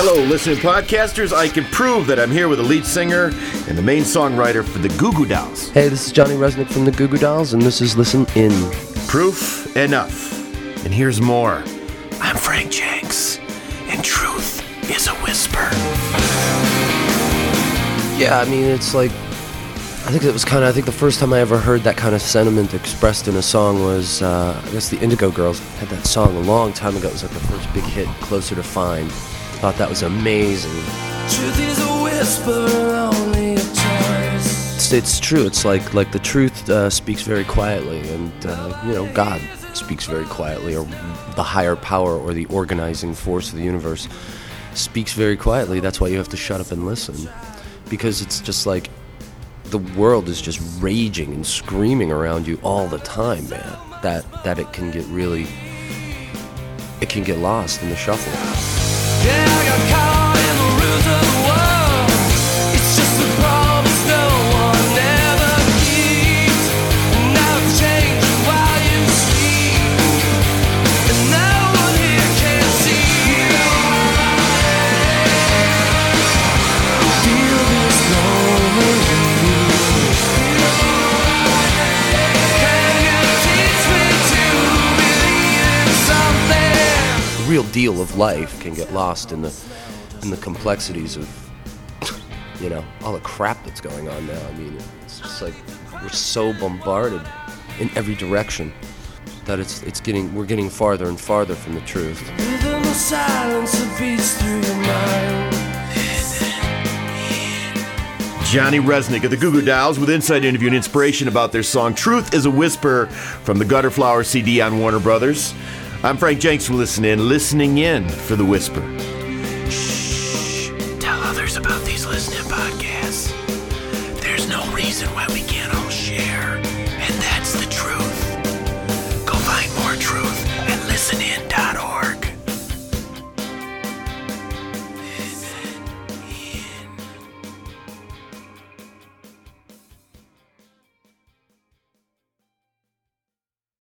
Hello, listening podcasters. I can prove that I'm here with the lead singer and the main songwriter for the Goo Goo Dolls. Hey, this is Johnny Rzeznik from the Goo Goo Dolls, and this is Listen In. Proof enough. And here's more. I'm Frank Jenks, and truth is a whisper. Yeah, I mean, it's like, I think it was kind of, I think the first time I ever heard that kind of sentiment expressed in a song was, uh, I guess the Indigo Girls had that song a long time ago. It was like the first big hit, Closer to Fine. Thought that was amazing. Truth is a whisper, only a. It's, it's true. It's like like the truth uh, speaks very quietly, and uh, you know God speaks very quietly, or the higher power, or the organizing force of the universe speaks very quietly. That's why you have to shut up and listen, because it's just like the world is just raging and screaming around you all the time, man. That that it can get really it can get lost in the shuffle. Yeah, real deal of life can get lost in the in the complexities of you know all the crap that's going on now. I mean, it's just like we're so bombarded in every direction that it's it's getting we're getting farther and farther from the truth. Rhythm of silence that beats through your mind. Johnny Rzeznik of the Goo Goo Dolls with inside interview and inspiration about their song Truth is a Whisper from the Gutterflower CD on Warner Brothers. I'm Frank Jenks from Listen In, listening in for the Whisper. Shh. Tell others about these listening podcasts. There's no reason why we can't all.